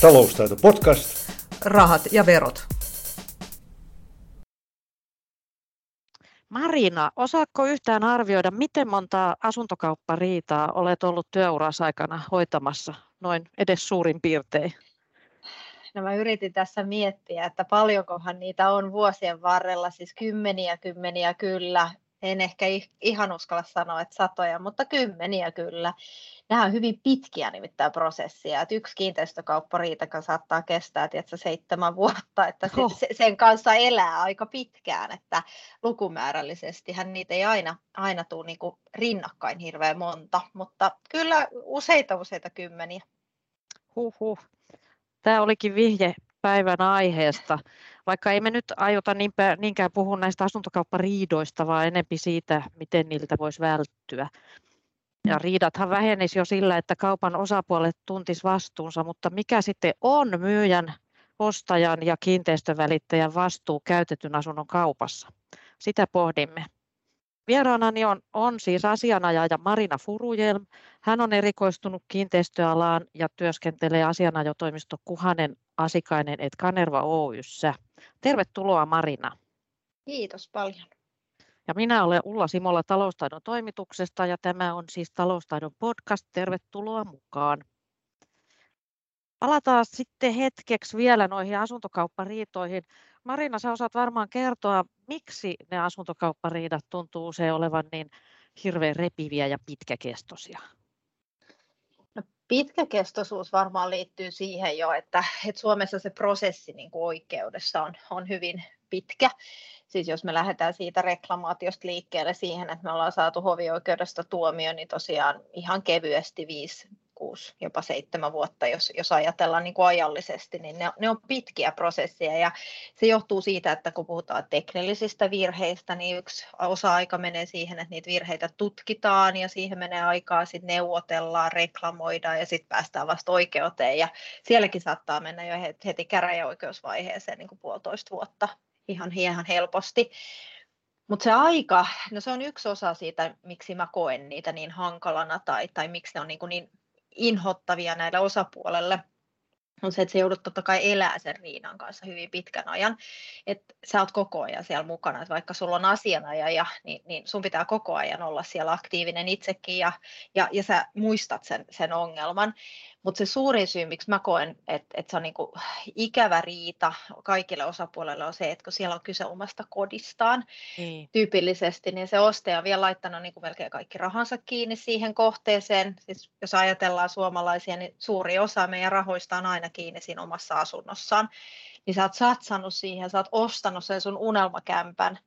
Taloustaito podcast. Rahat ja verot. Marina, osaatko yhtään arvioida, miten monta asuntokauppariitaa olet ollut työurasi aikana hoitamassa, noin edes suurin piirtein? No mä yritin tässä miettiä, että paljonkohan niitä on vuosien varrella, siis kymmeniä kymmeniä kyllä, en ehkä ihan uskalla sanoa, että satoja, mutta kymmeniä kyllä. Nämä on hyvin pitkiä nimittäin prosessia, että yksi kiinteistökauppariitakaan saattaa kestää tiedätkö, seitsemän vuotta, että se, oh. sen kanssa elää aika pitkään, että lukumäärällisesti hän niitä ei aina, aina tule niin kuin rinnakkain hirveän monta, mutta kyllä useita useita kymmeniä. Huhhuh. Tämä olikin vihje päivän aiheesta, vaikka ei me nyt aiota niinkään puhua näistä asuntokauppariidoista, vaan enempi siitä, miten niiltä voisi välttyä. Ja mm. riidathan vähenisi jo sillä, että kaupan osapuolet tuntis vastuunsa, mutta mikä sitten on myyjän, ostajan ja kiinteistövälittäjän vastuu käytetyn asunnon kaupassa? Sitä pohdimme. Vieraanani on, on siis asianajaja Marina Furujelm. Hän on erikoistunut kiinteistöalaan ja työskentelee asianajotoimisto Kuhanen Asikainen et Kanerva Oyssä. Tervetuloa Marina. Kiitos paljon. Ja minä olen Ulla Simola taloustaidon toimituksesta ja tämä on siis taloustaidon podcast. Tervetuloa mukaan. Palataan sitten hetkeksi vielä noihin asuntokauppariitoihin. Marina, sä osaat varmaan kertoa, miksi ne asuntokauppariidat tuntuu usein olevan niin hirveän repiviä ja pitkäkestoisia. No, pitkäkestoisuus varmaan liittyy siihen jo, että, että Suomessa se prosessi niin kuin oikeudessa on, on hyvin pitkä. Siis jos me lähdetään siitä reklamaatiosta liikkeelle siihen, että me ollaan saatu hovioikeudesta tuomio, niin tosiaan ihan kevyesti viisi kuusi, jopa seitsemän vuotta, jos, jos ajatellaan niin kuin ajallisesti, niin ne, ne on pitkiä prosesseja ja se johtuu siitä, että kun puhutaan teknillisistä virheistä, niin yksi osa-aika menee siihen, että niitä virheitä tutkitaan ja siihen menee aikaa, sitten neuvotellaan, reklamoidaan ja sitten päästään vasta oikeuteen ja sielläkin saattaa mennä jo heti käräjäoikeusvaiheeseen niin kuin puolitoista vuotta ihan, ihan helposti. Mutta se aika, no se on yksi osa siitä, miksi mä koen niitä niin hankalana tai, tai miksi ne on niin, niin inhottavia näille osapuolelle on se, että se joudut totta kai elää sen riidan kanssa hyvin pitkän ajan, että sä oot koko ajan siellä mukana, että vaikka sulla on asianajaja, niin, niin sun pitää koko ajan olla siellä aktiivinen itsekin ja, ja, ja sä muistat sen, sen ongelman. Mutta se suurin syy, miksi mä koen, että, että se on niinku ikävä riita kaikille osapuolille on se, että kun siellä on kyse omasta kodistaan niin. tyypillisesti, niin se ostaja on vielä laittanut niinku melkein kaikki rahansa kiinni siihen kohteeseen. Siis jos ajatellaan suomalaisia, niin suuri osa meidän rahoista on aina kiinni siinä omassa asunnossaan. Niin sä oot satsannut siihen, sä oot ostanut sen sun unelmakämpän,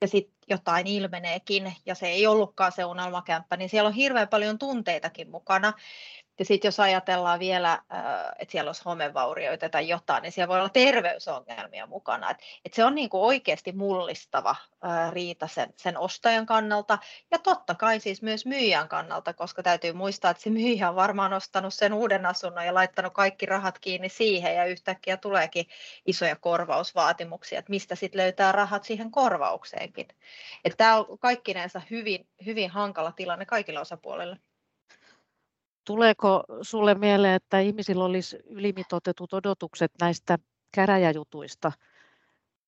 ja sitten jotain ilmeneekin ja se ei ollutkaan se unelmakämppä, niin siellä on hirveän paljon tunteitakin mukana. Ja sitten jos ajatellaan vielä, äh, että siellä olisi homevaurioita tai jotain, niin siellä voi olla terveysongelmia mukana. Et, et se on niinku oikeasti mullistava äh, riita sen, sen ostajan kannalta ja totta kai siis myös myyjän kannalta, koska täytyy muistaa, että se myyjä on varmaan ostanut sen uuden asunnon ja laittanut kaikki rahat kiinni siihen ja yhtäkkiä tuleekin isoja korvausvaatimuksia, että mistä sitten löytää rahat siihen korvaukseenkin. Tämä on kaikkinensa hyvin, hyvin hankala tilanne kaikille osapuolille. Tuleeko sulle mieleen, että ihmisillä olisi ylimitoitetut odotukset näistä käräjäjutuista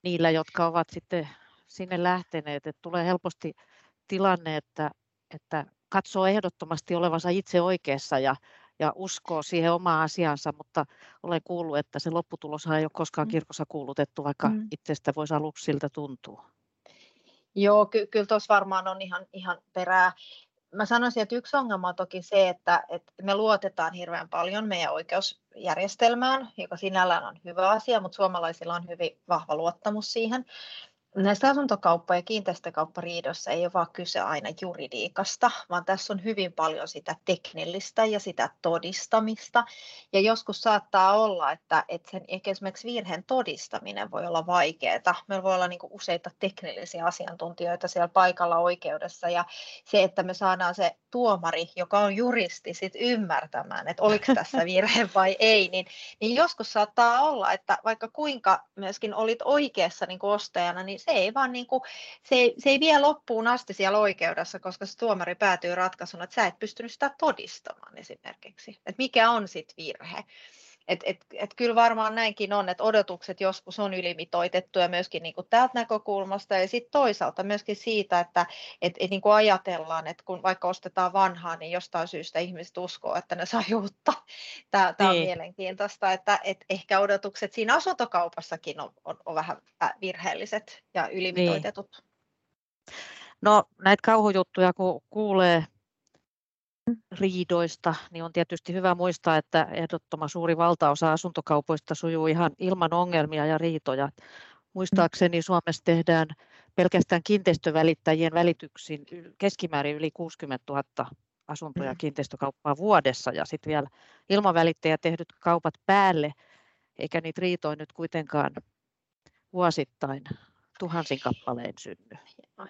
niillä, jotka ovat sitten sinne lähteneet? Että tulee helposti tilanne, että, että katsoo ehdottomasti olevansa itse oikeassa ja, ja uskoo siihen omaan asiansa, mutta olen kuullut, että se lopputulos ei ole koskaan mm. kirkossa kuulutettu, vaikka mm. itsestä voisi aluksi siltä tuntua. Joo, ky- kyllä tuossa varmaan on ihan, ihan perää mä sanoisin, että yksi ongelma on toki se, että, että me luotetaan hirveän paljon meidän oikeusjärjestelmään, joka sinällään on hyvä asia, mutta suomalaisilla on hyvin vahva luottamus siihen näissä asuntokauppa- ja kiinteistökauppariidossa ei ole vaan kyse aina juridiikasta, vaan tässä on hyvin paljon sitä teknillistä ja sitä todistamista. Ja joskus saattaa olla, että, että sen esimerkiksi virheen todistaminen voi olla vaikeaa. Meillä voi olla niin useita teknillisiä asiantuntijoita siellä paikalla oikeudessa ja se, että me saadaan se tuomari, joka on juristi, sit ymmärtämään, että oliko tässä virhe vai ei, niin, niin joskus saattaa olla, että vaikka kuinka myöskin olit oikeassa niin ostajana, niin se ei vaan niin kuin, se, ei, se ei vie loppuun asti siellä oikeudessa, koska se tuomari päätyy ratkaisuun, että sä et pystynyt sitä todistamaan esimerkiksi, että mikä on sitten virhe. Et, et, et kyllä varmaan näinkin on, että odotukset joskus on ylimitoitettuja myöskin niin kuin täältä näkökulmasta ja sitten toisaalta myöskin siitä, että et, et niin kuin ajatellaan, että kun vaikka ostetaan vanhaa, niin jostain syystä ihmiset uskoo, että ne saa uutta. Tämä, tämä on niin. mielenkiintoista, että et ehkä odotukset siinä asuntokaupassakin on, on, on vähän virheelliset ja ylimitoitetut. Niin. No näitä kauhujuttuja kun kuulee riidoista, niin on tietysti hyvä muistaa, että ehdottoman suuri valtaosa asuntokaupoista sujuu ihan ilman ongelmia ja riitoja. Muistaakseni Suomessa tehdään pelkästään kiinteistövälittäjien välityksin keskimäärin yli 60 000 asunto- ja mm. kiinteistökauppaa vuodessa ja sitten vielä ilman välittäjä tehdyt kaupat päälle, eikä niitä riitoja nyt kuitenkaan vuosittain tuhansin kappaleen synny.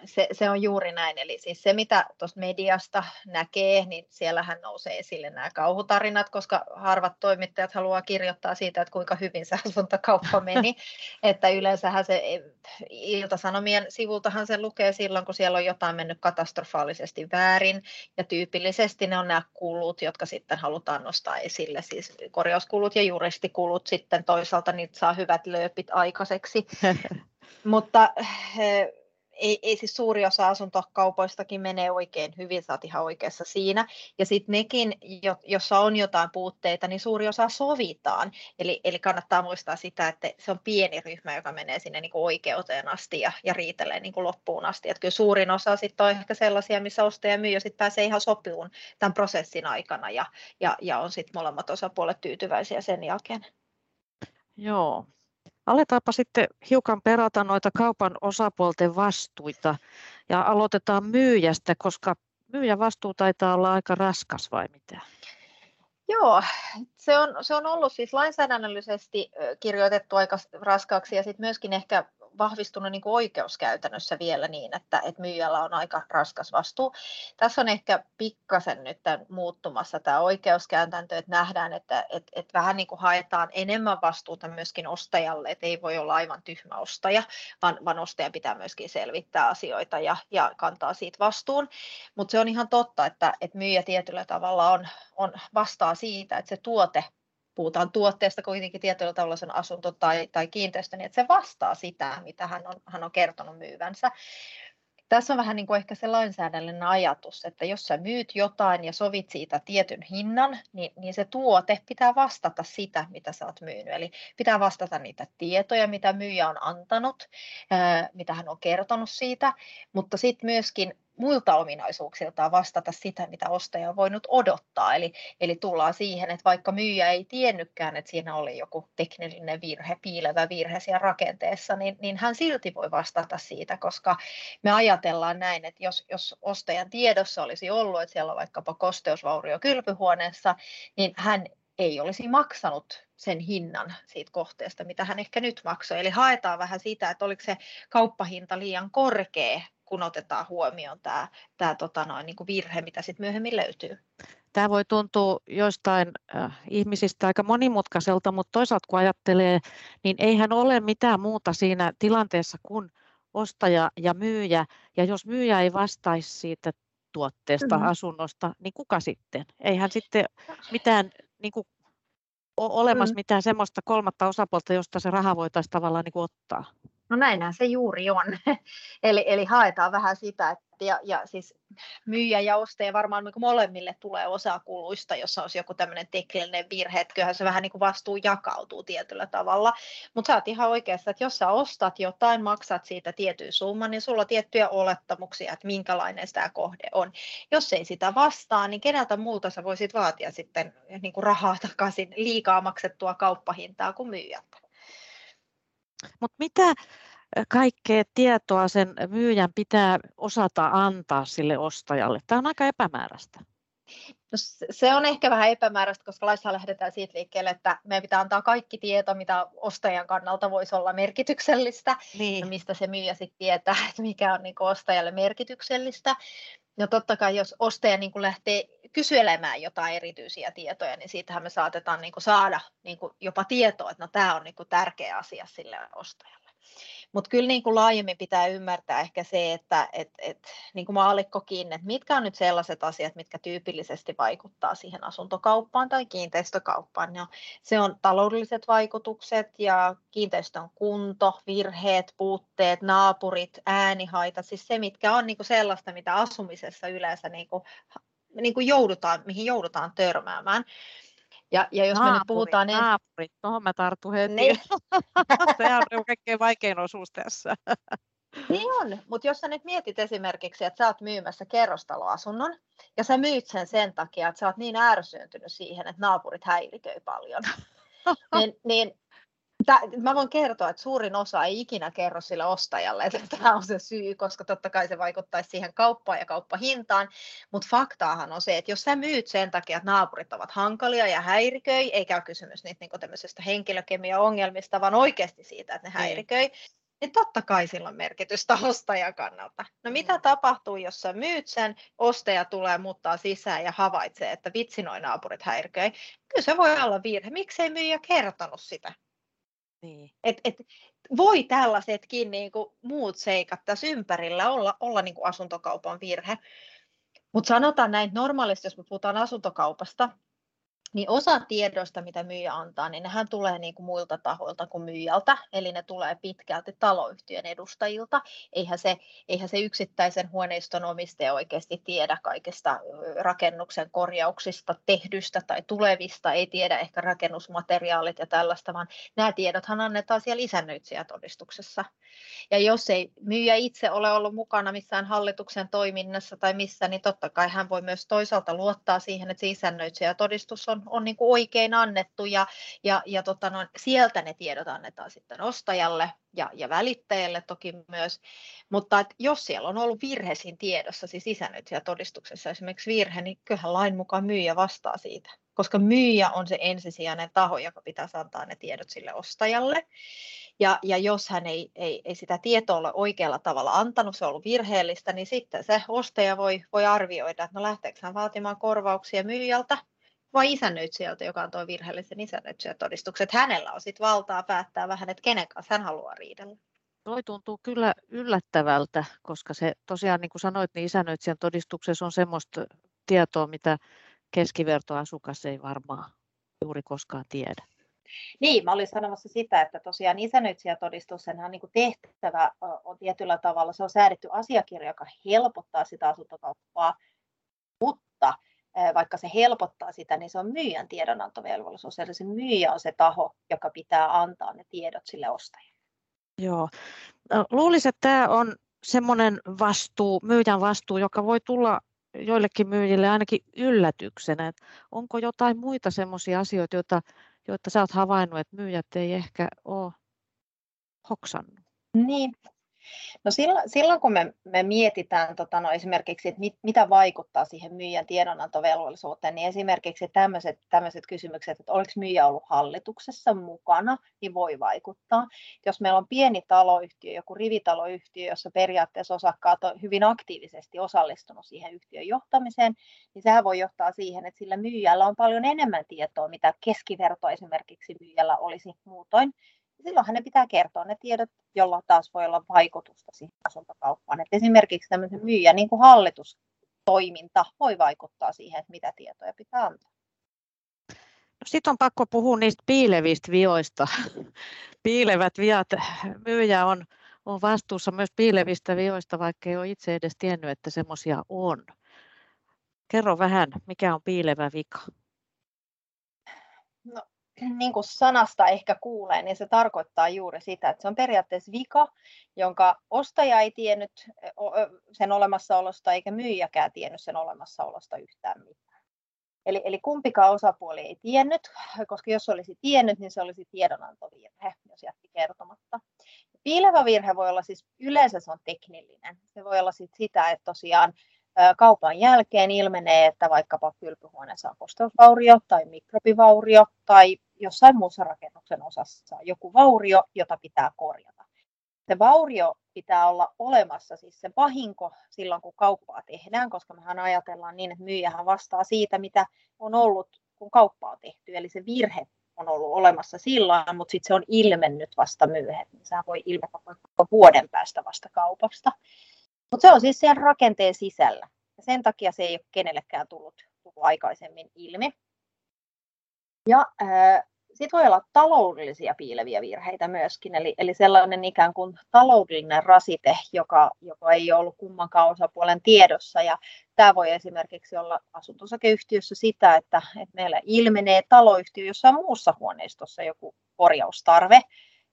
Se, se on juuri näin, eli siis se mitä tuosta mediasta näkee, niin siellähän nousee esille nämä kauhutarinat, koska harvat toimittajat haluaa kirjoittaa siitä, että kuinka hyvin se asuntokauppa meni, että yleensähän se Ilta-Sanomien sivultahan se lukee silloin, kun siellä on jotain mennyt katastrofaalisesti väärin, ja tyypillisesti ne on nämä kulut, jotka sitten halutaan nostaa esille, siis korjauskulut ja juristikulut sitten toisaalta niitä saa hyvät lööpit aikaiseksi, mutta eh, ei, ei siis suuri osa asuntokaupoistakin menee oikein hyvin, sä oot ihan oikeassa siinä. Ja sitten nekin, jo, jossa on jotain puutteita, niin suuri osa sovitaan. Eli, eli kannattaa muistaa sitä, että se on pieni ryhmä, joka menee sinne niin kuin oikeuteen asti ja, ja riitelee niin kuin loppuun asti. Et kyllä suurin osa sitten on ehkä sellaisia, missä ostaja ja myyjä sitten pääsee ihan sopimaan tämän prosessin aikana ja, ja, ja on sitten molemmat osapuolet tyytyväisiä sen jälkeen. Joo, Aletaanpa sitten hiukan perata noita kaupan osapuolten vastuita ja aloitetaan myyjästä, koska myyjän vastuu taitaa olla aika raskas vai mitä? Joo, se on, se on ollut siis lainsäädännöllisesti kirjoitettu aika raskaaksi ja sitten myöskin ehkä vahvistunut niin kuin oikeuskäytännössä vielä niin, että, että myyjällä on aika raskas vastuu. Tässä on ehkä pikkasen nyt muuttumassa tämä oikeuskäytäntö, että nähdään, että, että, että vähän niin kuin haetaan enemmän vastuuta myöskin ostajalle, että ei voi olla aivan tyhmä ostaja, vaan, vaan ostaja pitää myöskin selvittää asioita ja, ja kantaa siitä vastuun. Mutta se on ihan totta, että, että myyjä tietyllä tavalla on, on vastaa siitä, että se tuote puhutaan tuotteesta kuitenkin tietyllä tavalla sen asunto tai, tai kiinteistö, niin että se vastaa sitä, mitä hän on, hän on kertonut myyvänsä. Tässä on vähän niin kuin ehkä se lainsäädännöllinen ajatus, että jos sä myyt jotain ja sovit siitä tietyn hinnan, niin, niin se tuote pitää vastata sitä, mitä sä oot myynyt. Eli pitää vastata niitä tietoja, mitä myyjä on antanut, ää, mitä hän on kertonut siitä, mutta sitten myöskin muilta ominaisuuksiltaan vastata sitä, mitä ostaja on voinut odottaa. Eli, eli tullaan siihen, että vaikka myyjä ei tiennytkään, että siinä oli joku tekninen virhe, piilevä virhe siellä rakenteessa, niin, niin hän silti voi vastata siitä, koska me ajatellaan näin, että jos, jos ostajan tiedossa olisi ollut, että siellä on vaikkapa kosteusvaurio kylpyhuoneessa, niin hän ei olisi maksanut sen hinnan siitä kohteesta, mitä hän ehkä nyt maksoi. Eli haetaan vähän sitä, että oliko se kauppahinta liian korkea kun otetaan huomioon tämä, tämä tota noin, niin kuin virhe, mitä sitten myöhemmin löytyy. Tämä voi tuntua joistain äh, ihmisistä aika monimutkaiselta, mutta toisaalta kun ajattelee, niin eihän ole mitään muuta siinä tilanteessa kuin ostaja ja myyjä. Ja jos myyjä ei vastaisi siitä tuotteesta, mm-hmm. asunnosta, niin kuka sitten? Eihän sitten mitään niin kuin, ole olemassa mm. mitään semmoista kolmatta osapuolta, josta se raha voitaisiin tavallaan niin kuin ottaa. No näinhän se juuri on. eli, eli haetaan vähän sitä, että ja, ja siis myyjä ja ostaja varmaan niin molemmille tulee osa kuluista, jos olisi joku tämmöinen tekninen virhe, että kyllähän se vähän niin kuin vastuu jakautuu tietyllä tavalla. Mutta sä oot ihan oikeassa, että jos sä ostat jotain, maksat siitä tietyn summan, niin sulla on tiettyjä olettamuksia, että minkälainen tämä kohde on. Jos ei sitä vastaa, niin keneltä muulta sä voisit vaatia sitten niin kuin rahaa takaisin liikaa maksettua kauppahintaa kuin myyjältä. Mutta mitä kaikkea tietoa sen myyjän pitää osata antaa sille ostajalle? Tämä on aika epämääräistä. No, se on ehkä vähän epämääräistä, koska laissa lähdetään siitä liikkeelle, että meidän pitää antaa kaikki tieto, mitä ostajan kannalta voisi olla merkityksellistä, niin. ja mistä se myyjä sitten tietää, että mikä on niin ostajalle merkityksellistä. Ja totta kai, jos ostaja niin lähtee kyselemään jotain erityisiä tietoja, niin siitähän me saatetaan niin saada niin jopa tietoa, että no, tämä on niin tärkeä asia sille ostajalle. Mutta kyllä niin kuin laajemmin pitää ymmärtää ehkä se, että et, et, niin kuin että mitkä on nyt sellaiset asiat, mitkä tyypillisesti vaikuttaa siihen asuntokauppaan tai kiinteistökauppaan. Ja se on taloudelliset vaikutukset ja kiinteistön kunto, virheet, puutteet, naapurit, äänihaitat, siis se, mitkä on niin kuin sellaista, mitä asumisessa yleensä niin kuin, niin kuin joudutaan, mihin joudutaan törmäämään. Ja, ja jos naapurit, me nyt puhutaan... Naapurit, tuohon mä tartun heti. Niin. Sehän on kaikkein vaikein osuus tässä. Niin on, mutta jos sä nyt mietit esimerkiksi, että sä oot myymässä kerrostaloasunnon ja sä myyt sen sen takia, että sä oot niin ärsyyntynyt siihen, että naapurit häiriköi paljon, niin, niin Tää, mä voin kertoa, että suurin osa ei ikinä kerro sille ostajalle, että tämä on se syy, koska totta kai se vaikuttaisi siihen kauppaan ja kauppahintaan, mutta faktaahan on se, että jos sä myyt sen takia, että naapurit ovat hankalia ja häiriköi, eikä ole kysymys niitä niin tämmöisestä henkilökemia-ongelmista, vaan oikeasti siitä, että ne niin. häiriköi, niin totta kai sillä on merkitystä ostajan kannalta. No mitä mm. tapahtuu, jos sä myyt sen, ostaja tulee muuttaa sisään ja havaitsee, että vitsi noin naapurit häiriköi. Kyllä se voi olla virhe. Miksei myyjä kertonut sitä? Niin. Et, et, voi tällaisetkin niin kuin, muut seikat tässä ympärillä olla, olla niin kuin asuntokaupan virhe. Mutta sanotaan näin, normaalisti jos me puhutaan asuntokaupasta, niin osa tiedoista, mitä myyjä antaa, niin nehän tulee niin kuin muilta tahoilta kuin myyjältä, eli ne tulee pitkälti taloyhtiön edustajilta. Eihän se, eihän se yksittäisen huoneiston omistaja oikeasti tiedä kaikista rakennuksen korjauksista, tehdystä tai tulevista, ei tiedä ehkä rakennusmateriaalit ja tällaista, vaan nämä tiedothan annetaan siellä isännöitsijätodistuksessa. Ja jos ei myyjä itse ole ollut mukana missään hallituksen toiminnassa tai missä, niin totta kai hän voi myös toisaalta luottaa siihen, että se isännöitsijätodistus on, on niin kuin oikein annettu ja, ja, ja tota noin, sieltä ne tiedot annetaan sitten ostajalle ja, ja välittäjälle toki myös. Mutta että jos siellä on ollut virhe siinä tiedossa, siis isännöitsijätodistuksessa esimerkiksi virhe, niin kyllähän lain mukaan myyjä vastaa siitä koska myyjä on se ensisijainen taho, joka pitäisi antaa ne tiedot sille ostajalle. Ja, ja jos hän ei, ei, ei sitä tietoa ole oikealla tavalla antanut, se on ollut virheellistä, niin sitten se ostaja voi, voi arvioida, että no lähteekö hän vaatimaan korvauksia myyjältä vai isännöitsijältä, joka antoi virheellisen isännöitsijätodistuksen. Hänellä on sitten valtaa päättää vähän, että kenen kanssa hän haluaa riidellä. Toi tuntuu kyllä yllättävältä, koska se tosiaan, niin kuin sanoit, niin isännöitsijän todistuksessa on semmoista tietoa, mitä keskivertoasukas ei varmaan juuri koskaan tiedä. Niin, mä olin sanomassa sitä, että tosiaan isännöitsijätodistus, senhän niin tehtävä on tietyllä tavalla, se on säädetty asiakirja, joka helpottaa sitä asuntokauppaa, mutta vaikka se helpottaa sitä, niin se on myyjän tiedonantovelvollisuus, eli se myyjä on se taho, joka pitää antaa ne tiedot sille ostajalle. Joo. Luulisin, että tämä on semmoinen vastuu, myyjän vastuu, joka voi tulla joillekin myyjille ainakin yllätyksenä. Että onko jotain muita semmoisia asioita, joita, joita sä oot havainnut, että myyjät ei ehkä ole hoksannut? Niin, No silloin, silloin kun me, me mietitään tota, no esimerkiksi, että mit, mitä vaikuttaa siihen myyjän tiedonantovelvollisuuteen, niin esimerkiksi tämmöiset, tämmöiset kysymykset, että oliko myyjä ollut hallituksessa mukana, niin voi vaikuttaa. Jos meillä on pieni taloyhtiö, joku rivitaloyhtiö, jossa periaatteessa osakkaat on hyvin aktiivisesti osallistunut siihen yhtiön johtamiseen, niin sehän voi johtaa siihen, että sillä myyjällä on paljon enemmän tietoa, mitä keskiverto esimerkiksi myyjällä olisi muutoin silloin hänen pitää kertoa ne tiedot, jolla taas voi olla vaikutusta siihen asuntokauppaan. Et esimerkiksi tämmöisen myyjän niin kuin hallitustoiminta voi vaikuttaa siihen, että mitä tietoja pitää antaa. No Sitten on pakko puhua niistä piilevistä vioista. Piilevät viat, myyjä on, on vastuussa myös piilevistä vioista, vaikka ei ole itse edes tiennyt, että semmoisia on. Kerro vähän, mikä on piilevä vika? Niin kuin sanasta ehkä kuulee, niin se tarkoittaa juuri sitä, että se on periaatteessa vika, jonka ostaja ei tiennyt sen olemassaolosta eikä myyjäkään tiennyt sen olemassaolosta yhtään mitään. Eli, eli kumpikaan osapuoli ei tiennyt, koska jos olisi tiennyt, niin se olisi tiedonantovirhe, jos jätti kertomatta. Piilevä virhe voi olla siis, yleensä se on teknillinen. Se voi olla sit sitä, että tosiaan kaupan jälkeen ilmenee, että vaikkapa kylpyhuoneessa on kosteusvaurio tai mikrobivaurio tai jossain muussa rakennuksen osassa on joku vaurio, jota pitää korjata. Se vaurio pitää olla olemassa, siis se vahinko silloin, kun kauppaa tehdään, koska mehän ajatellaan niin, että myyjähän vastaa siitä, mitä on ollut, kun kauppa on tehty. Eli se virhe on ollut olemassa silloin, mutta sitten se on ilmennyt vasta myöhemmin. Sehän voi ilmetä vaikka vuoden päästä vasta kaupasta. Mutta se on siis siellä rakenteen sisällä. Ja sen takia se ei ole kenellekään tullut, tullut aikaisemmin ilmi. Ja sitten voi olla taloudellisia piileviä virheitä myöskin, eli, eli sellainen ikään kuin taloudellinen rasite, joka, joka ei ole ollut kummankaan osapuolen tiedossa. Ja tämä voi esimerkiksi olla asuntosakeyhtiössä sitä, että, että meillä ilmenee taloyhtiö jossain muussa huoneistossa joku korjaustarve,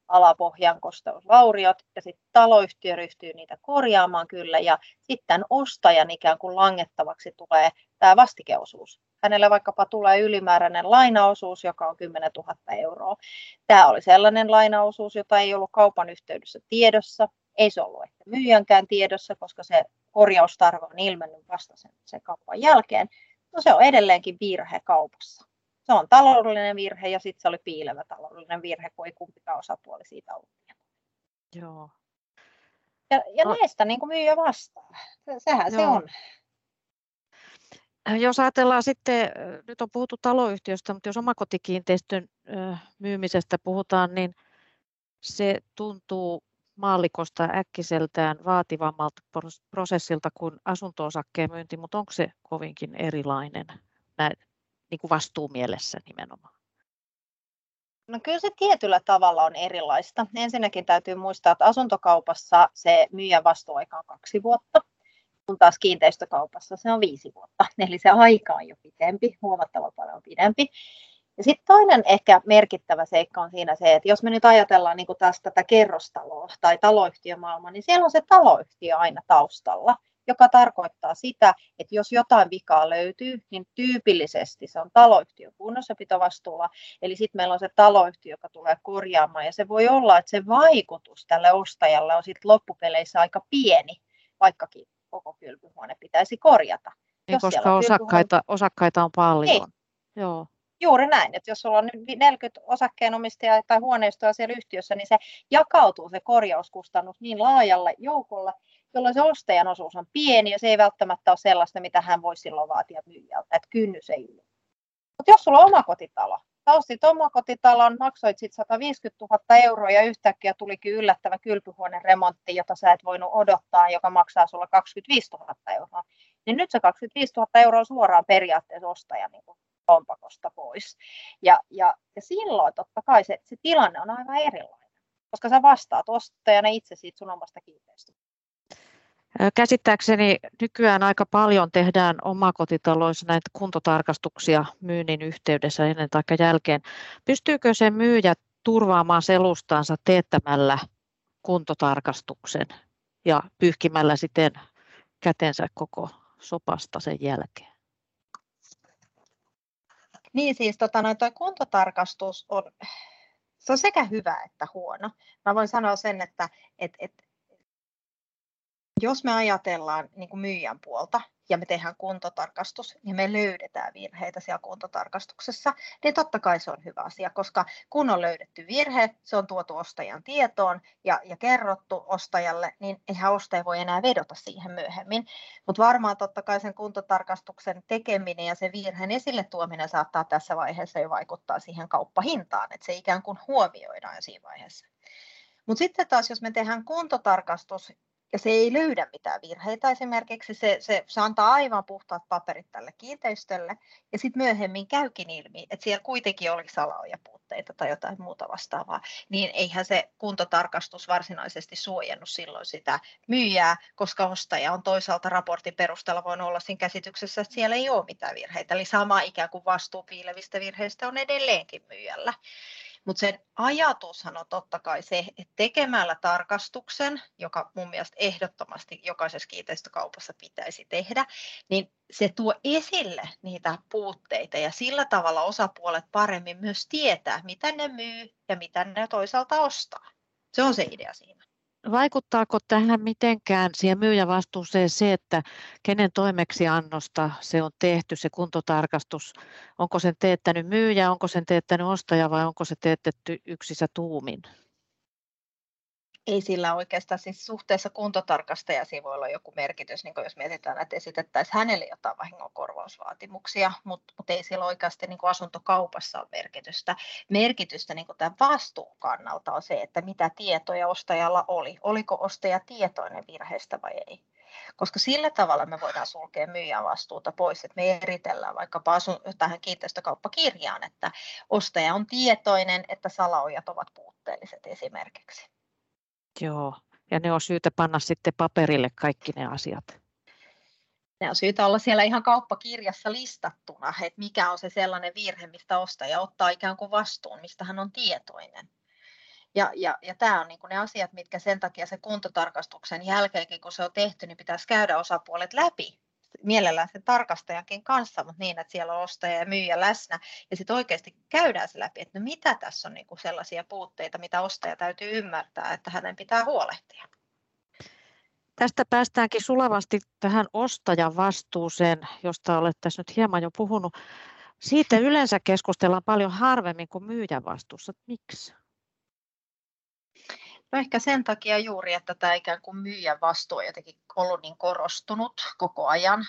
alapohjan kosteusvauriot, ja sitten taloyhtiö ryhtyy niitä korjaamaan kyllä, ja sitten ostajan ikään kuin langettavaksi tulee tämä vastikeosuus hänelle vaikkapa tulee ylimääräinen lainaosuus, joka on 10 000 euroa. Tämä oli sellainen lainaosuus, jota ei ollut kaupan yhteydessä tiedossa, ei se ollut ehkä myyjänkään tiedossa, koska se korjaustarve on ilmennyt vasta sen, sen kaupan jälkeen. No se on edelleenkin virhe kaupassa. Se on taloudellinen virhe ja sitten se oli piilevä taloudellinen virhe, kun ei kumpikaan osapuoli siitä ollut Joo. Ja, ja no. näistä niin kuin myyjä vastaa. Sehän Joo. se on. Jos ajatellaan sitten, nyt on puhuttu taloyhtiöstä, mutta jos omakotikiinteistön myymisestä puhutaan, niin se tuntuu maallikosta äkkiseltään vaativammalta prosessilta kuin asunto-osakkeen myynti, mutta onko se kovinkin erilainen niin kuin vastuumielessä nimenomaan? No kyllä se tietyllä tavalla on erilaista. Ensinnäkin täytyy muistaa, että asuntokaupassa se myyjän vastuuaika on kaksi vuotta kun taas kiinteistökaupassa se on viisi vuotta. Eli se aika on jo pidempi, huomattavan paljon pidempi. Ja sitten toinen ehkä merkittävä seikka on siinä se, että jos me nyt ajatellaan niin taas tätä kerrostaloa tai taloyhtiömaailmaa, niin siellä on se taloyhtiö aina taustalla, joka tarkoittaa sitä, että jos jotain vikaa löytyy, niin tyypillisesti se on taloyhtiön kunnossapitovastuulla. Eli sitten meillä on se taloyhtiö, joka tulee korjaamaan, ja se voi olla, että se vaikutus tälle ostajalle on sitten loppupeleissä aika pieni, vaikkakin koko kylpyhuone pitäisi korjata. Niin, koska osakkaita, osakkaita on paljon. Niin. Joo. Juuri näin, että jos sulla on 40 osakkeenomistajaa tai huoneistoa siellä yhtiössä, niin se jakautuu se korjauskustannus niin laajalle joukolle, jolloin se ostajan osuus on pieni ja se ei välttämättä ole sellaista, mitä hän voi silloin vaatia myyjältä, että kynnys ei ole. Mutta jos sulla on omakotitalo, ostit omakotitalon, maksoit sitten 150 000 euroa ja yhtäkkiä tulikin yllättävä kylpyhuoneen remontti, jota sä et voinut odottaa, joka maksaa sulla 25 000 euroa. Niin nyt se 25 000 euroa suoraan periaatteessa ostaja niin lompakosta pois. Ja, ja, ja silloin totta kai se, se tilanne on aivan erilainen, koska sä vastaat ostajana itse siitä sun omasta kiinteistöstä. Käsittääkseni nykyään aika paljon tehdään omakotitaloissa näitä kuntotarkastuksia myynnin yhteydessä ennen tai jälkeen. Pystyykö se myyjä turvaamaan selustansa teettämällä kuntotarkastuksen ja pyyhkimällä siten kätensä koko sopasta sen jälkeen? Niin siis tota, noin, toi kuntotarkastus on, se on sekä hyvä että huono. Mä voin sanoa sen, että et, et, jos me ajatellaan niin kuin myyjän puolta ja me tehdään kuntotarkastus ja me löydetään virheitä siellä kuntotarkastuksessa, niin totta kai se on hyvä asia, koska kun on löydetty virhe, se on tuotu ostajan tietoon ja, ja kerrottu ostajalle, niin eihän ostaja voi enää vedota siihen myöhemmin. Mutta varmaan totta kai sen kuntotarkastuksen tekeminen ja se virheen esille tuominen saattaa tässä vaiheessa jo vaikuttaa siihen kauppahintaan, että se ikään kuin huomioidaan siinä vaiheessa. Mutta sitten taas, jos me tehdään kuntotarkastus ja se ei löydä mitään virheitä esimerkiksi, se, se, se antaa aivan puhtaat paperit tälle kiinteistölle, ja sitten myöhemmin käykin ilmi, että siellä kuitenkin oli salaoja puutteita tai jotain muuta vastaavaa, niin eihän se kuntotarkastus varsinaisesti suojannut silloin sitä myyjää, koska ostaja on toisaalta raportin perusteella voinut olla siinä käsityksessä, että siellä ei ole mitään virheitä, eli sama ikään kuin vastuu piilevistä virheistä on edelleenkin myyjällä. Mutta sen ajatushan on totta kai se, että tekemällä tarkastuksen, joka mun mielestä ehdottomasti jokaisessa kiinteistökaupassa pitäisi tehdä, niin se tuo esille niitä puutteita ja sillä tavalla osapuolet paremmin myös tietää, mitä ne myy ja mitä ne toisaalta ostaa. Se on se idea siinä. Vaikuttaako tähän mitenkään siihen myyjävastuuseen se, että kenen toimeksiannosta se on tehty, se kuntotarkastus? Onko sen teettänyt myyjä, onko sen teettänyt ostaja vai onko se teetetty yksissä tuumin? Ei sillä oikeastaan siis suhteessa kuntotarkastajasiin voi olla joku merkitys, niin jos mietitään, että esitettäisiin hänelle jotain vahingonkorvausvaatimuksia, mutta, mutta ei sillä oikeasti niin asuntokaupassa ole merkitystä. Merkitystä niin tämän vastuun kannalta on se, että mitä tietoja ostajalla oli. Oliko ostaja tietoinen virheestä vai ei koska sillä tavalla me voidaan sulkea myyjän vastuuta pois, että me eritellään vaikkapa asun, tähän kiinteistökauppakirjaan, että ostaja on tietoinen, että salaojat ovat puutteelliset esimerkiksi. Joo, ja ne on syytä panna sitten paperille kaikki ne asiat. Ne on syytä olla siellä ihan kauppakirjassa listattuna, että mikä on se sellainen virhe, mistä ostaja ottaa ikään kuin vastuun, mistä hän on tietoinen. Ja, ja, ja tämä on niin ne asiat, mitkä sen takia se kuntotarkastuksen jälkeenkin, kun se on tehty, niin pitäisi käydä osapuolet läpi mielellään sen tarkastajankin kanssa, mutta niin, että siellä on ostaja ja myyjä läsnä. Ja sitten oikeasti käydään se läpi, että no mitä tässä on niin kuin sellaisia puutteita, mitä ostaja täytyy ymmärtää, että hänen pitää huolehtia. Tästä päästäänkin sulavasti tähän ostajan vastuuseen, josta olet tässä nyt hieman jo puhunut. Siitä yleensä keskustellaan paljon harvemmin kuin myyjän vastuussa. Miksi? No ehkä sen takia juuri, että tämä ikään kuin myyjän vastuu on jotenkin ollut niin korostunut koko ajan.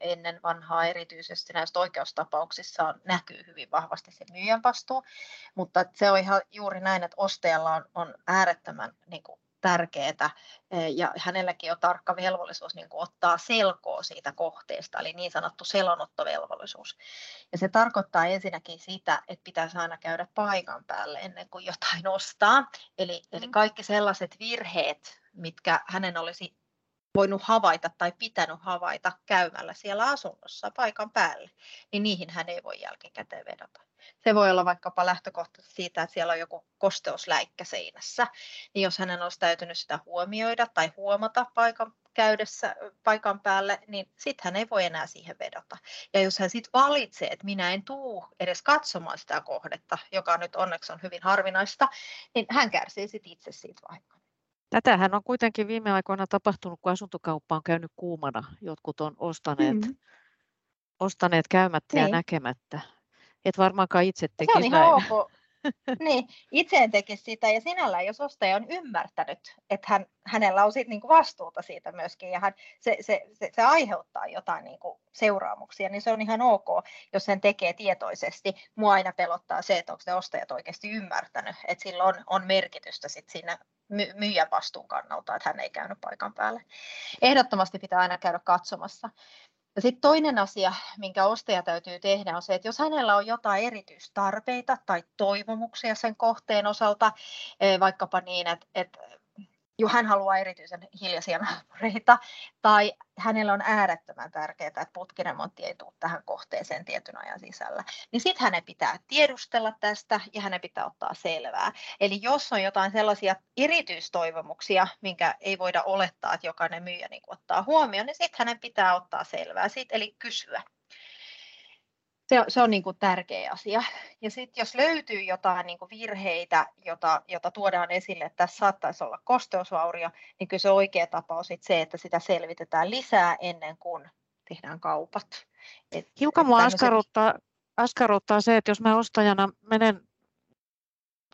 Ennen vanhaa erityisesti näistä oikeustapauksissa näkyy hyvin vahvasti se myyjän vastuu, mutta se on ihan juuri näin, että ostajalla on, on äärettömän niin kuin tärkeää ja hänelläkin on tarkka velvollisuus niin kuin ottaa selkoa siitä kohteesta, eli niin sanottu selonottovelvollisuus. Ja se tarkoittaa ensinnäkin sitä, että pitäisi aina käydä paikan päälle ennen kuin jotain ostaa. Eli, eli mm. kaikki sellaiset virheet, mitkä hänen olisi voinut havaita tai pitänyt havaita käymällä siellä asunnossa paikan päälle, niin niihin hän ei voi jälkikäteen vedota. Se voi olla vaikkapa lähtökohtaisesti siitä, että siellä on joku kosteusläikkä seinässä, niin jos hänen olisi täytynyt sitä huomioida tai huomata paikan käydessä paikan päälle, niin sitten hän ei voi enää siihen vedota. Ja jos hän sitten valitsee, että minä en tuu edes katsomaan sitä kohdetta, joka nyt onneksi on hyvin harvinaista, niin hän kärsii sitten itse siitä vahingon. Tätähän on kuitenkin viime aikoina tapahtunut, kun asuntokauppa on käynyt kuumana. Jotkut on ostaneet, mm. ostaneet käymättä niin. ja näkemättä. Et varmaankaan itse tekisi Se on ihan näin. ok. niin, itse en tekisi sitä ja sinällään, jos ostaja on ymmärtänyt, että hän, hänellä on sit niinku vastuuta siitä myöskin ja hän, se, se, se, se aiheuttaa jotain niinku seuraamuksia, niin se on ihan ok, jos sen tekee tietoisesti. Mua aina pelottaa se, että onko ne ostajat oikeasti ymmärtänyt, että sillä on, on merkitystä sit siinä my, myyjän vastuun kannalta, että hän ei käynyt paikan päälle. Ehdottomasti pitää aina käydä katsomassa. Ja sitten toinen asia, minkä ostaja täytyy tehdä, on se, että jos hänellä on jotain erityistarpeita tai toivomuksia sen kohteen osalta, eh, vaikkapa niin, että, että hän haluaa erityisen hiljaisia naapureita, tai hänellä on äärettömän tärkeää, että putkiremontti ei tule tähän kohteeseen tietyn ajan sisällä, niin sitten hänen pitää tiedustella tästä ja hänen pitää ottaa selvää. Eli jos on jotain sellaisia erityistoivomuksia, minkä ei voida olettaa, että jokainen myyjä niin ottaa huomioon, niin sitten hänen pitää ottaa selvää siitä, eli kysyä se, se on niin kuin tärkeä asia. Ja sitten jos löytyy jotain niin kuin virheitä, jota, jota tuodaan esille, että tässä saattaisi olla kosteusvaurio, niin kyllä se oikea tapa on sit se, että sitä selvitetään lisää ennen kuin tehdään kaupat. Et, Hiukan minua tämmöset... askarruttaa, askarruttaa se, että jos mä ostajana menen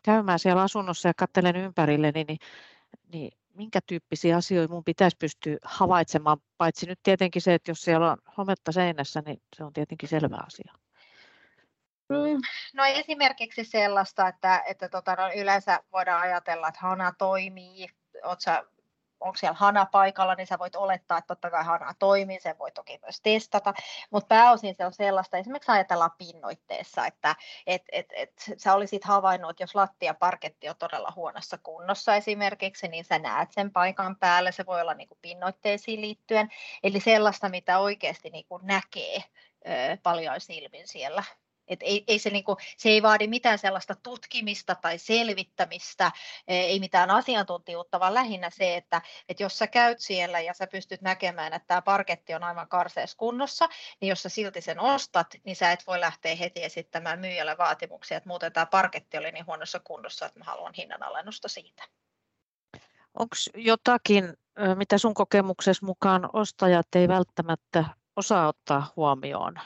käymään siellä asunnossa ja katselen ympärille, niin, niin, niin minkä tyyppisiä asioita minun pitäisi pystyä havaitsemaan, paitsi nyt tietenkin se, että jos siellä on hometta seinässä, niin se on tietenkin selvä asia. Mm, no esimerkiksi sellaista, että, että tota, no yleensä voidaan ajatella, että hana toimii, sä, onko siellä hana paikalla, niin sä voit olettaa, että totta kai hana toimii, sen voi toki myös testata, mutta pääosin se on sellaista, esimerkiksi ajatellaan pinnoitteessa, että et, et, et, sä olisit havainnut, että jos lattia parketti on todella huonossa kunnossa esimerkiksi, niin sä näet sen paikan päälle, se voi olla niin kuin pinnoitteisiin liittyen, eli sellaista, mitä oikeasti niin kuin näkee paljon silmin siellä et ei, ei se, niinku, se ei vaadi mitään sellaista tutkimista tai selvittämistä, e, ei mitään asiantuntijuutta, vaan lähinnä se, että, että jos sä käyt siellä ja sä pystyt näkemään, että tämä parketti on aivan karseessa kunnossa, niin jos sä silti sen ostat, niin sä et voi lähteä heti esittämään myyjälle vaatimuksia, että muuten tämä parketti oli niin huonossa kunnossa, että mä haluan hinnanalennusta siitä. Onko jotakin, mitä sun kokemuksessa mukaan ostajat ei välttämättä osaa ottaa huomioon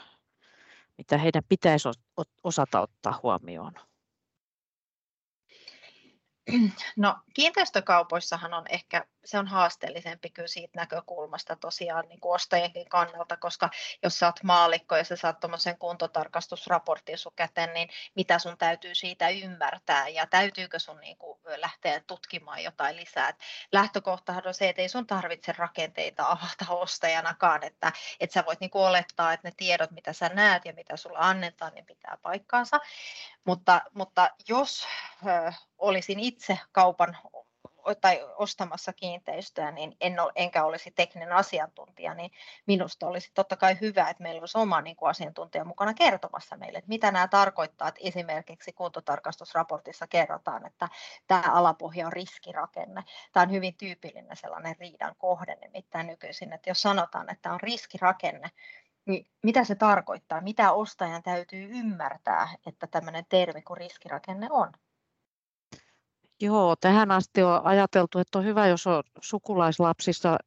mitä heidän pitäisi osata ottaa huomioon? No kiinteistökaupoissahan on ehkä, se on haasteellisempi kyllä siitä näkökulmasta tosiaan niin kuin ostajienkin kannalta, koska jos sä oot maalikko ja sä saat tuommoisen kuntotarkastusraportin sun käteen, niin mitä sun täytyy siitä ymmärtää ja täytyykö sun niin kuin lähteä tutkimaan jotain lisää. Et lähtökohtahan on se, että ei sun tarvitse rakenteita avata ostajanakaan, että, että sä voit niin kuin olettaa, että ne tiedot, mitä sä näet ja mitä sulla annetaan, niin pitää paikkaansa. Mutta, mutta jos ö, olisin itse kaupan tai ostamassa kiinteistöä, niin en ole, enkä olisi tekninen asiantuntija, niin minusta olisi totta kai hyvä, että meillä olisi oma niin kuin asiantuntija mukana kertomassa meille, että mitä nämä tarkoittaa, että esimerkiksi kuntotarkastusraportissa kerrotaan, että tämä alapohja on riskirakenne. Tämä on hyvin tyypillinen sellainen riidan kohde nimittäin nykyisin, että jos sanotaan, että on riskirakenne, niin mitä se tarkoittaa, mitä ostajan täytyy ymmärtää, että tämmöinen termi kuin riskirakenne on? Joo, tähän asti on ajateltu, että on hyvä, jos on sukulaislapsissa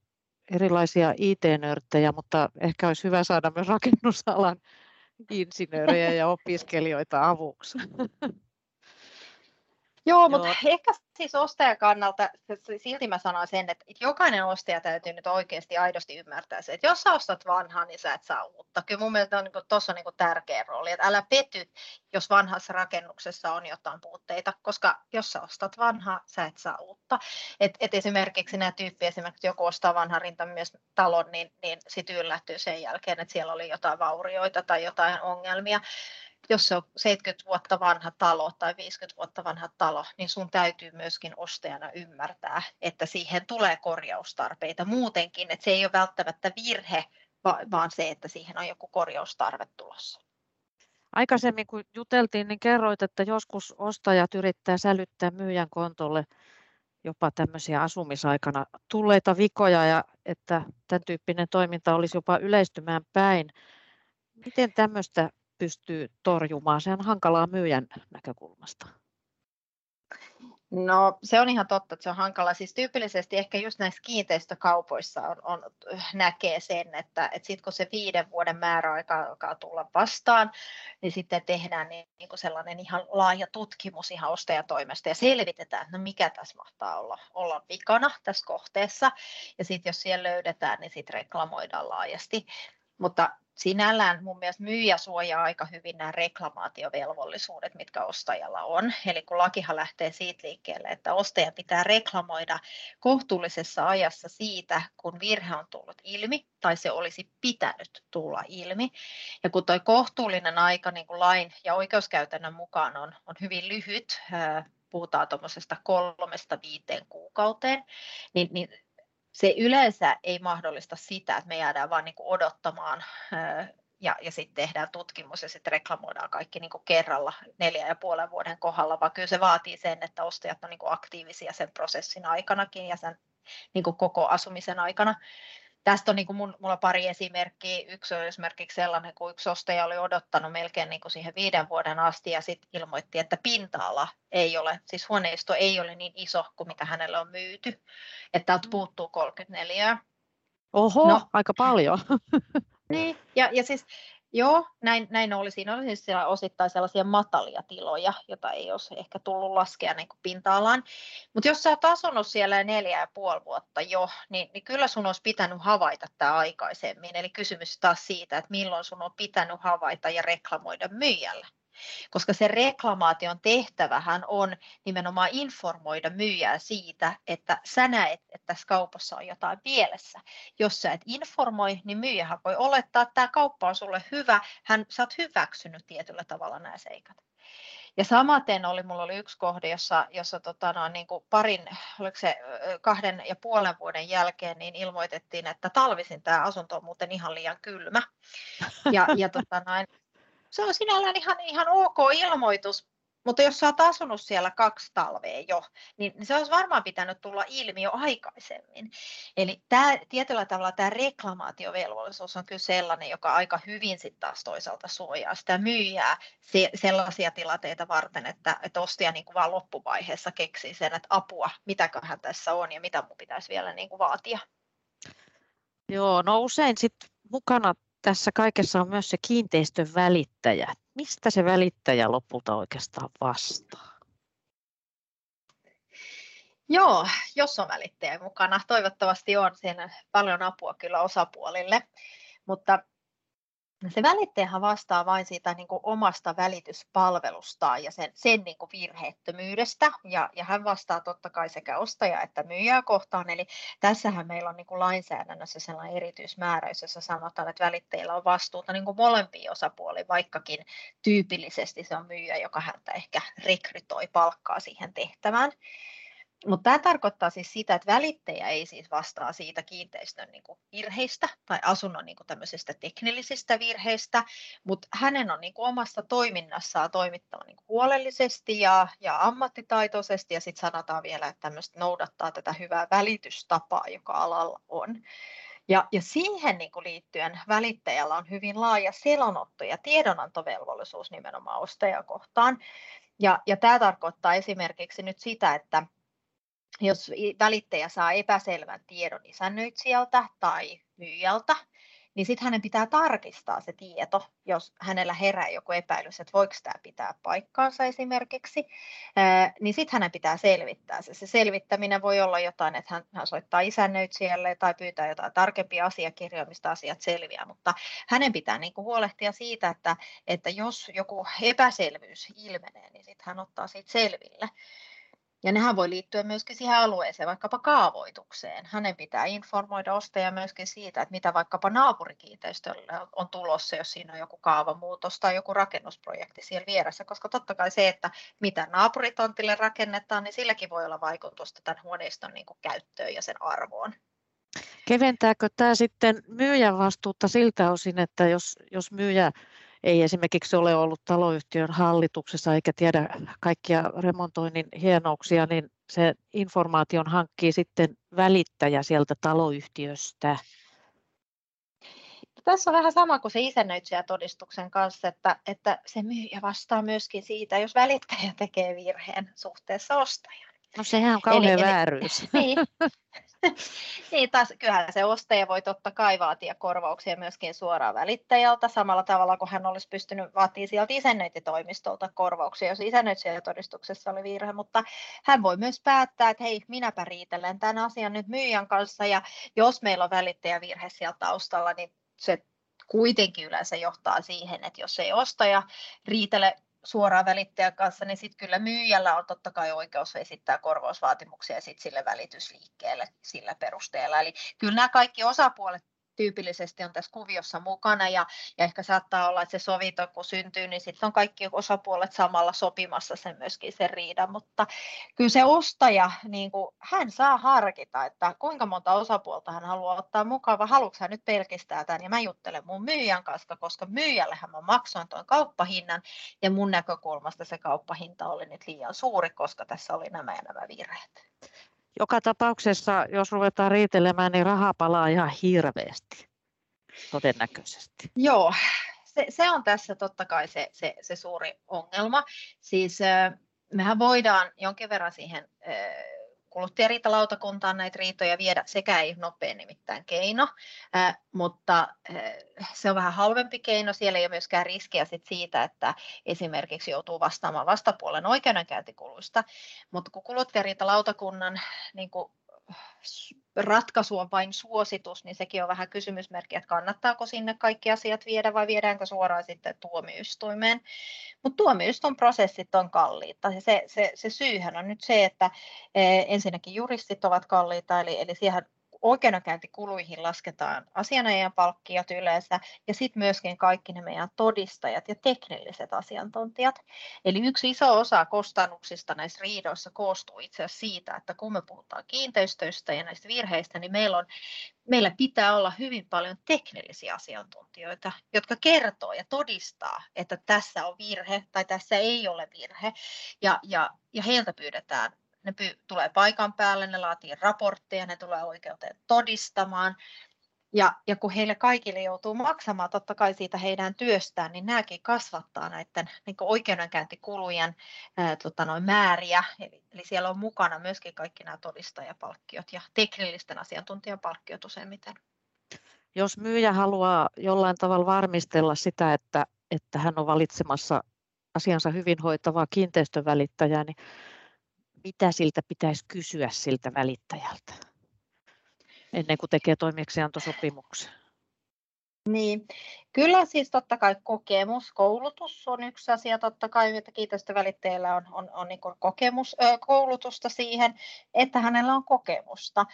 erilaisia IT-nörttejä, mutta ehkä olisi hyvä saada myös rakennusalan insinöörejä ja opiskelijoita avuksi. Joo, Joo, mutta ehkä siis ostajan kannalta silti mä sanon sen, että jokainen ostaja täytyy nyt oikeasti aidosti ymmärtää se, että jos sä ostat vanhaa, niin sä et saa uutta. Kyllä mun mielestä on niin tuossa niin tärkeä rooli, että älä pety, jos vanhassa rakennuksessa on jotain puutteita, koska jos sä ostat vanhaa, sä et saa uutta. Et, et esimerkiksi nämä tyyppi, esimerkiksi joku ostaa vanhan rintamies talon, niin, niin sitten yllättyy sen jälkeen, että siellä oli jotain vaurioita tai jotain ongelmia jos se on 70 vuotta vanha talo tai 50 vuotta vanha talo, niin sun täytyy myöskin ostajana ymmärtää, että siihen tulee korjaustarpeita muutenkin, että se ei ole välttämättä virhe, vaan se, että siihen on joku korjaustarve tulossa. Aikaisemmin kun juteltiin, niin kerroit, että joskus ostajat yrittää sälyttää myyjän kontolle jopa tämmöisiä asumisaikana tulleita vikoja ja että tämän tyyppinen toiminta olisi jopa yleistymään päin. Miten tämmöistä pystyy torjumaan? Se on hankalaa myyjän näkökulmasta. No se on ihan totta, että se on hankala. Siis tyypillisesti ehkä just näissä kiinteistökaupoissa on, on, näkee sen, että, että sitten kun se viiden vuoden määräaika alkaa tulla vastaan, niin sitten tehdään niin, niin kuin sellainen ihan laaja tutkimus ihan ostajatoimesta ja selvitetään, että no mikä tässä mahtaa olla, olla vikana tässä kohteessa. Ja sitten jos siellä löydetään, niin sitten reklamoidaan laajasti. Mutta sinällään mun mielestä myyjä suojaa aika hyvin nämä reklamaatiovelvollisuudet, mitkä ostajalla on. Eli kun lakihan lähtee siitä liikkeelle, että ostaja pitää reklamoida kohtuullisessa ajassa siitä, kun virhe on tullut ilmi tai se olisi pitänyt tulla ilmi. Ja kun tuo kohtuullinen aika niin kuin lain ja oikeuskäytännön mukaan on, on hyvin lyhyt, puhutaan tuommoisesta kolmesta viiteen kuukauteen, niin, niin se yleensä ei mahdollista sitä, että me jäädään vain niin odottamaan ja, ja sitten tehdään tutkimus ja sitten reklamoidaan kaikki niin kerralla neljän ja puolen vuoden kohdalla, vaan kyllä se vaatii sen, että ostajat on niin aktiivisia sen prosessin aikanakin ja sen niin koko asumisen aikana tästä on niin kuin mun, mulla pari esimerkkiä. Yksi on esimerkiksi sellainen, kun yksi ostaja oli odottanut melkein niin kuin siihen viiden vuoden asti ja sitten ilmoitti, että pinta-ala ei ole, siis huoneisto ei ole niin iso kuin mitä hänelle on myyty, että täältä mm. puuttuu 34. Oho, no, aika paljon. niin, ja, ja siis Joo, näin, näin oli. Siinä oli siis siellä osittain sellaisia matalia tiloja, joita ei olisi ehkä tullut laskea niin kuin pinta-alaan. Mutta jos sä oot asunut siellä neljä ja puoli vuotta jo, niin, niin kyllä sun olisi pitänyt havaita tämä aikaisemmin. Eli kysymys taas siitä, että milloin sun on pitänyt havaita ja reklamoida myyjällä koska se reklamaation tehtävähän on nimenomaan informoida myyjää siitä, että sä näet, että tässä kaupassa on jotain pielessä. Jos sä et informoi, niin myyjähän voi olettaa, että tämä kauppa on sulle hyvä, hän, sä oot hyväksynyt tietyllä tavalla nämä seikat. Ja samaten oli, mulla oli yksi kohde, jossa, jossa tota, no, niin kuin parin, oliko se kahden ja puolen vuoden jälkeen, niin ilmoitettiin, että talvisin tämä asunto on muuten ihan liian kylmä. Ja, ja tota, noin, se on sinällään ihan, ihan ok ilmoitus, mutta jos sä oot asunut siellä kaksi talvea jo, niin se olisi varmaan pitänyt tulla ilmi jo aikaisemmin. Eli tämä, tietyllä tavalla tämä reklamaatiovelvollisuus on kyllä sellainen, joka aika hyvin sitten taas toisaalta suojaa sitä myyjää se, sellaisia tilanteita varten, että, että ostaja niin kuin vaan loppuvaiheessa keksii sen, että apua, mitäköhän tässä on ja mitä mun pitäisi vielä niin kuin vaatia. Joo, no usein sitten mukana tässä kaikessa on myös se kiinteistön välittäjä. Mistä se välittäjä lopulta oikeastaan vastaa? Joo, jos on välittäjä mukana. Toivottavasti on siinä paljon apua kyllä osapuolille. Mutta se välittäjähän vastaa vain siitä niin kuin omasta välityspalvelustaan ja sen, sen niin kuin virheettömyydestä. Ja, ja hän vastaa totta kai sekä ostaja että myyjää kohtaan. Eli tässähän meillä on niin kuin lainsäädännössä sellainen erityismääräys, jossa sanotaan, että välittäjillä on vastuuta niin kuin molempiin osapuoliin, vaikkakin tyypillisesti se on myyjä, joka häntä ehkä rekrytoi palkkaa siihen tehtävään. Mutta tämä tarkoittaa siis sitä, että välittäjä ei siis vastaa siitä kiinteistön niin kuin virheistä tai asunnon niin kuin tämmöisistä teknillisistä virheistä, mutta hänen on niin kuin omassa toiminnassaan toimittava niin kuin huolellisesti ja, ja ammattitaitoisesti ja sitten sanotaan vielä, että tämmöistä noudattaa tätä hyvää välitystapaa, joka alalla on. Ja, ja siihen niin kuin liittyen välittäjällä on hyvin laaja selonotto ja tiedonantovelvollisuus nimenomaan ostajakohtaan. Ja, ja tämä tarkoittaa esimerkiksi nyt sitä, että jos välittäjä saa epäselvän tiedon isännöitsijältä tai myyjältä, niin sitten hänen pitää tarkistaa se tieto, jos hänellä herää joku epäilys, että voiko tämä pitää paikkaansa esimerkiksi, niin sitten hänen pitää selvittää se. Se selvittäminen voi olla jotain, että hän, soittaa isännöitsijälle tai pyytää jotain tarkempia asiakirjoja, mistä asiat selviää, mutta hänen pitää niin kuin huolehtia siitä, että, että jos joku epäselvyys ilmenee, niin sitten hän ottaa siitä selville. Ja nehän voi liittyä myöskin siihen alueeseen, vaikkapa kaavoitukseen. Hänen pitää informoida ostaja myöskin siitä, että mitä vaikkapa naapurikiinteistölle on tulossa, jos siinä on joku kaavamuutos tai joku rakennusprojekti siellä vieressä, koska totta kai se, että mitä naapuritontille rakennetaan, niin silläkin voi olla vaikutusta tämän huoneiston niin kuin käyttöön ja sen arvoon. Keventääkö tämä sitten myyjän vastuutta siltä osin, että jos, jos myyjä ei esimerkiksi ole ollut taloyhtiön hallituksessa eikä tiedä kaikkia remontoinnin hienouksia, niin se informaation hankkii sitten välittäjä sieltä taloyhtiöstä. Tässä on vähän sama kuin se isännöitsijätodistuksen kanssa, että, että se myyjä vastaa myöskin siitä, jos välittäjä tekee virheen suhteessa ostajaan. No sehän on kauhean eli, vääryys. Eli, niin, niin, taas kyllähän se ostaja voi totta kai vaatia korvauksia myöskin suoraan välittäjältä, samalla tavalla kuin hän olisi pystynyt vaatimaan sieltä isännöintitoimistolta korvauksia, jos isännöitsijätodistuksessa oli virhe, mutta hän voi myös päättää, että hei, minäpä riitelen tämän asian nyt myyjän kanssa, ja jos meillä on välittäjävirhe siellä taustalla, niin se kuitenkin yleensä johtaa siihen, että jos ei ostaja riitele suoraan välittäjän kanssa, niin sitten kyllä myyjällä on totta kai oikeus esittää korvausvaatimuksia sit sille välitysliikkeelle sillä perusteella. Eli kyllä nämä kaikki osapuolet tyypillisesti on tässä kuviossa mukana ja, ja ehkä saattaa olla, että se sovinto kun syntyy, niin sitten on kaikki osapuolet samalla sopimassa sen myöskin sen riidan, mutta kyllä se ostaja, niin kuin, hän saa harkita, että kuinka monta osapuolta hän haluaa ottaa mukaan, vai haluatko hän nyt pelkistää tämän, ja mä juttelen mun myyjän kanssa, koska myyjällehän mä maksoin tuon kauppahinnan, ja mun näkökulmasta se kauppahinta oli nyt liian suuri, koska tässä oli nämä ja nämä virheet joka tapauksessa, jos ruvetaan riitelemään, niin raha palaa ihan hirveästi, todennäköisesti. Joo, se, se on tässä totta kai se, se, se suuri ongelma. Siis mehän voidaan jonkin verran siihen kuluttajariitalautakuntaan näitä riitoja viedä, sekä ei nopea nimittäin keino, mutta se on vähän halvempi keino. Siellä ei ole myöskään riskiä sit siitä, että esimerkiksi joutuu vastaamaan vastapuolen oikeudenkäyntikuluista, mutta kun kuluttajariitalautakunnan niin kuin ratkaisu on vain suositus, niin sekin on vähän kysymysmerkki, että kannattaako sinne kaikki asiat viedä vai viedäänkö suoraan sitten tuomioistuimeen. Mutta tuomioistuin prosessit on kalliita. Se, se, se syyhän on nyt se, että eh, ensinnäkin juristit ovat kalliita, eli, eli siihen oikeudenkäyntikuluihin lasketaan asianajan palkkiot yleensä ja sitten myöskin kaikki ne meidän todistajat ja teknilliset asiantuntijat. Eli yksi iso osa kustannuksista näissä riidoissa koostuu itse asiassa siitä, että kun me puhutaan kiinteistöistä ja näistä virheistä, niin meillä, on, meillä pitää olla hyvin paljon teknillisiä asiantuntijoita, jotka kertoo ja todistaa, että tässä on virhe tai tässä ei ole virhe. Ja, ja, ja heiltä pyydetään ne py- tulee paikan päälle, ne laatii raportteja, ne tulee oikeuteen todistamaan. Ja, ja kun heille kaikille joutuu maksamaan totta kai siitä heidän työstään, niin nämäkin kasvattaa näiden niin oikeudenkäyntikulujen ää, tota noin, määriä. Eli, eli siellä on mukana myöskin kaikki nämä todistajapalkkiot ja teknillisten asiantuntijapalkkiot useimmiten. Jos myyjä haluaa jollain tavalla varmistella sitä, että, että hän on valitsemassa asiansa hyvin hoitavaa kiinteistövälittäjää, niin mitä siltä pitäisi kysyä siltä välittäjältä ennen kuin tekee toimeksiantosopimuksen? Niin, kyllä siis totta kai kokemus, koulutus on yksi asia, totta kai, että kiinteistövälittäjällä on, on, on niin kokemus, koulutusta siihen, että hänellä on kokemusta.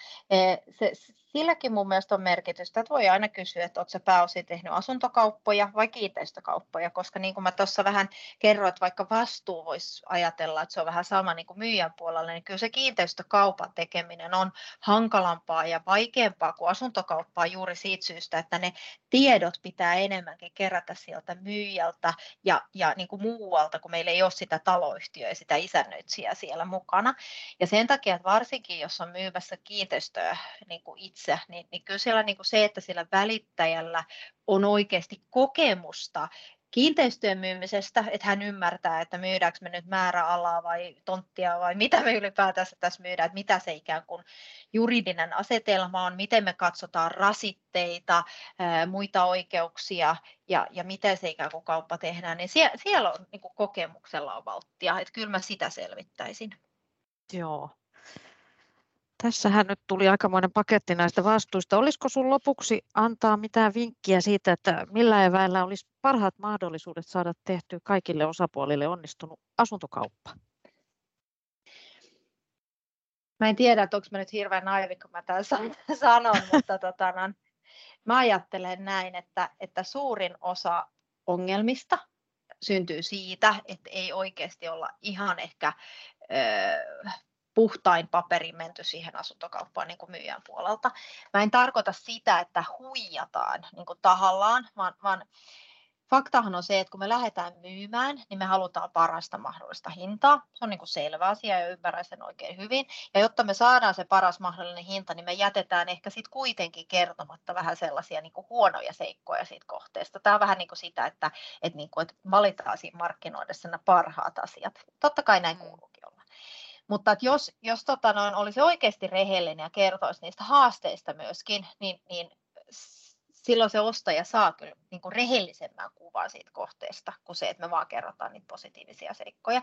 Se, silläkin mun mielestä on merkitystä, että voi aina kysyä, että oletko pääosin tehnyt asuntokauppoja vai kiinteistökauppoja, koska niin kuin mä tuossa vähän kerroin, että vaikka vastuu voisi ajatella, että se on vähän sama niin kuin myyjän puolella, niin kyllä se kiinteistökaupan tekeminen on hankalampaa ja vaikeampaa kuin asuntokauppaa juuri siitä syystä, että ne tiedot pitää enemmänkin kerätä sieltä myyjältä ja, ja niin kuin muualta, kun meillä ei ole sitä taloyhtiöä ja sitä isännöitsijää siellä mukana. Ja sen takia, että varsinkin jos on myymässä kiinteistöä niin kuin itse, niin, niin kyllä siellä niin kuin se, että sillä välittäjällä on oikeasti kokemusta kiinteistöjen myymisestä, että hän ymmärtää, että myydäänkö me nyt määräalaa vai tonttia vai mitä me ylipäätään tässä myydään, että mitä se ikään kuin juridinen asetelma on, miten me katsotaan rasitteita, muita oikeuksia ja, ja miten se ikään kuin kauppa tehdään, niin siellä, siellä on niin kokemuksella on valttia, että kyllä mä sitä selvittäisin. Joo, Tässähän nyt tuli aikamoinen paketti näistä vastuista. Olisiko sun lopuksi antaa mitään vinkkiä siitä, että millä eväillä olisi parhaat mahdollisuudet saada tehtyä kaikille osapuolille onnistunut asuntokauppa? Mä en tiedä, että onko mä nyt hirveän naivi, kun mä tämän sanon, mutta tota, no, mä ajattelen näin, että, että suurin osa ongelmista syntyy siitä, että ei oikeasti olla ihan ehkä puhtain paperin menty siihen asuntokauppaan niin kuin myyjän puolelta. Mä en tarkoita sitä, että huijataan niin kuin tahallaan, vaan, vaan faktahan on se, että kun me lähdetään myymään, niin me halutaan parasta mahdollista hintaa. Se on niin kuin selvä asia ja ymmärrän sen oikein hyvin. Ja jotta me saadaan se paras mahdollinen hinta, niin me jätetään ehkä sitten kuitenkin kertomatta vähän sellaisia niin kuin huonoja seikkoja siitä kohteesta. Tämä on vähän niin kuin sitä, että, että, niin kuin, että valitaan siinä markkinoidessa nämä parhaat asiat. Totta kai näin kuuluukin olla. Mutta että jos, jos tota noin, olisi oikeasti rehellinen ja kertoisi niistä haasteista myöskin, niin, niin silloin se ostaja saa kyllä niin kuin rehellisemmän kuvan siitä kohteesta kuin se, että me vaan kerrotaan niitä positiivisia seikkoja.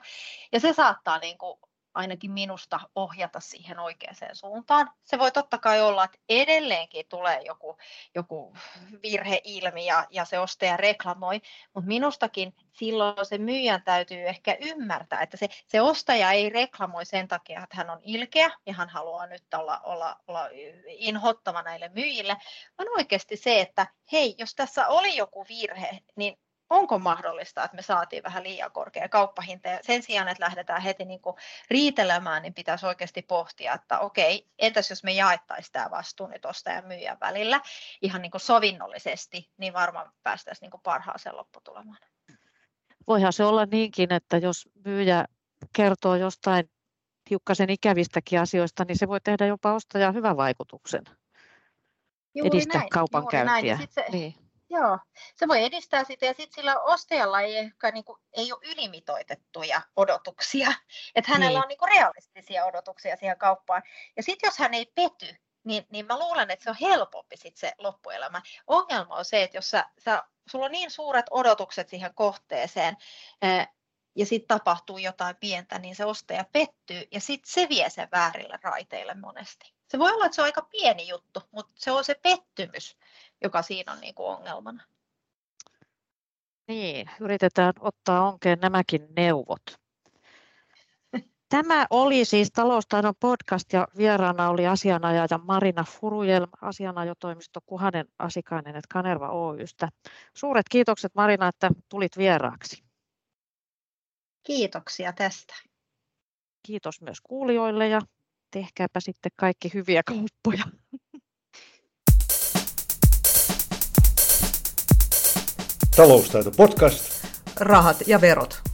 Ja se saattaa niin kuin ainakin minusta ohjata siihen oikeaan suuntaan. Se voi totta kai olla, että edelleenkin tulee joku, joku virheilmi ja, ja se ostaja reklamoi, mutta minustakin silloin se myyjän täytyy ehkä ymmärtää, että se, se ostaja ei reklamoi sen takia, että hän on ilkeä ja hän haluaa nyt olla, olla, olla inhottava näille myyjille, vaan oikeasti se, että hei, jos tässä oli joku virhe, niin onko mahdollista, että me saatiin vähän liian korkea kauppahinta. Ja sen sijaan, että lähdetään heti niin kuin riitelemään, niin pitäisi oikeasti pohtia, että okei, entäs jos me jaettaisiin tämä vastuu nyt ostajan ja myyjän välillä ihan niin kuin sovinnollisesti, niin varmaan päästäisiin niin kuin parhaaseen lopputulemaan. Voihan se olla niinkin, että jos myyjä kertoo jostain hiukkasen ikävistäkin asioista, niin se voi tehdä jopa ostajan hyvän vaikutuksen. Juuri edistää näin, kaupankäyntiä. Juuri näin. Niin. Joo, se voi edistää sitä ja sitten sillä ostajalla ei ehkä niin kuin, ei ole ylimitoitettuja odotuksia, että hänellä niin. on niin kuin realistisia odotuksia siihen kauppaan. Ja sitten jos hän ei pety, niin, niin mä luulen, että se on helpompi sit se loppuelämä. Ongelma on se, että jos sä, sä, sulla on niin suuret odotukset siihen kohteeseen, ja sitten tapahtuu jotain pientä, niin se ostaja pettyy ja sitten se vie sen väärille raiteille monesti. Se voi olla, että se on aika pieni juttu, mutta se on se pettymys, joka siinä on niin kuin ongelmana. Niin, yritetään ottaa onkeen nämäkin neuvot. Tämä oli siis taloustaidon podcast ja vieraana oli asianajaja Marina Furujelm, asianajotoimisto Kuhanen Asikainen et Kanerva Oystä. Suuret kiitokset Marina, että tulit vieraaksi. Kiitoksia tästä. Kiitos myös kuulijoille ja tehkääpä sitten kaikki hyviä kauppoja. Taloustaito podcast. Rahat ja verot.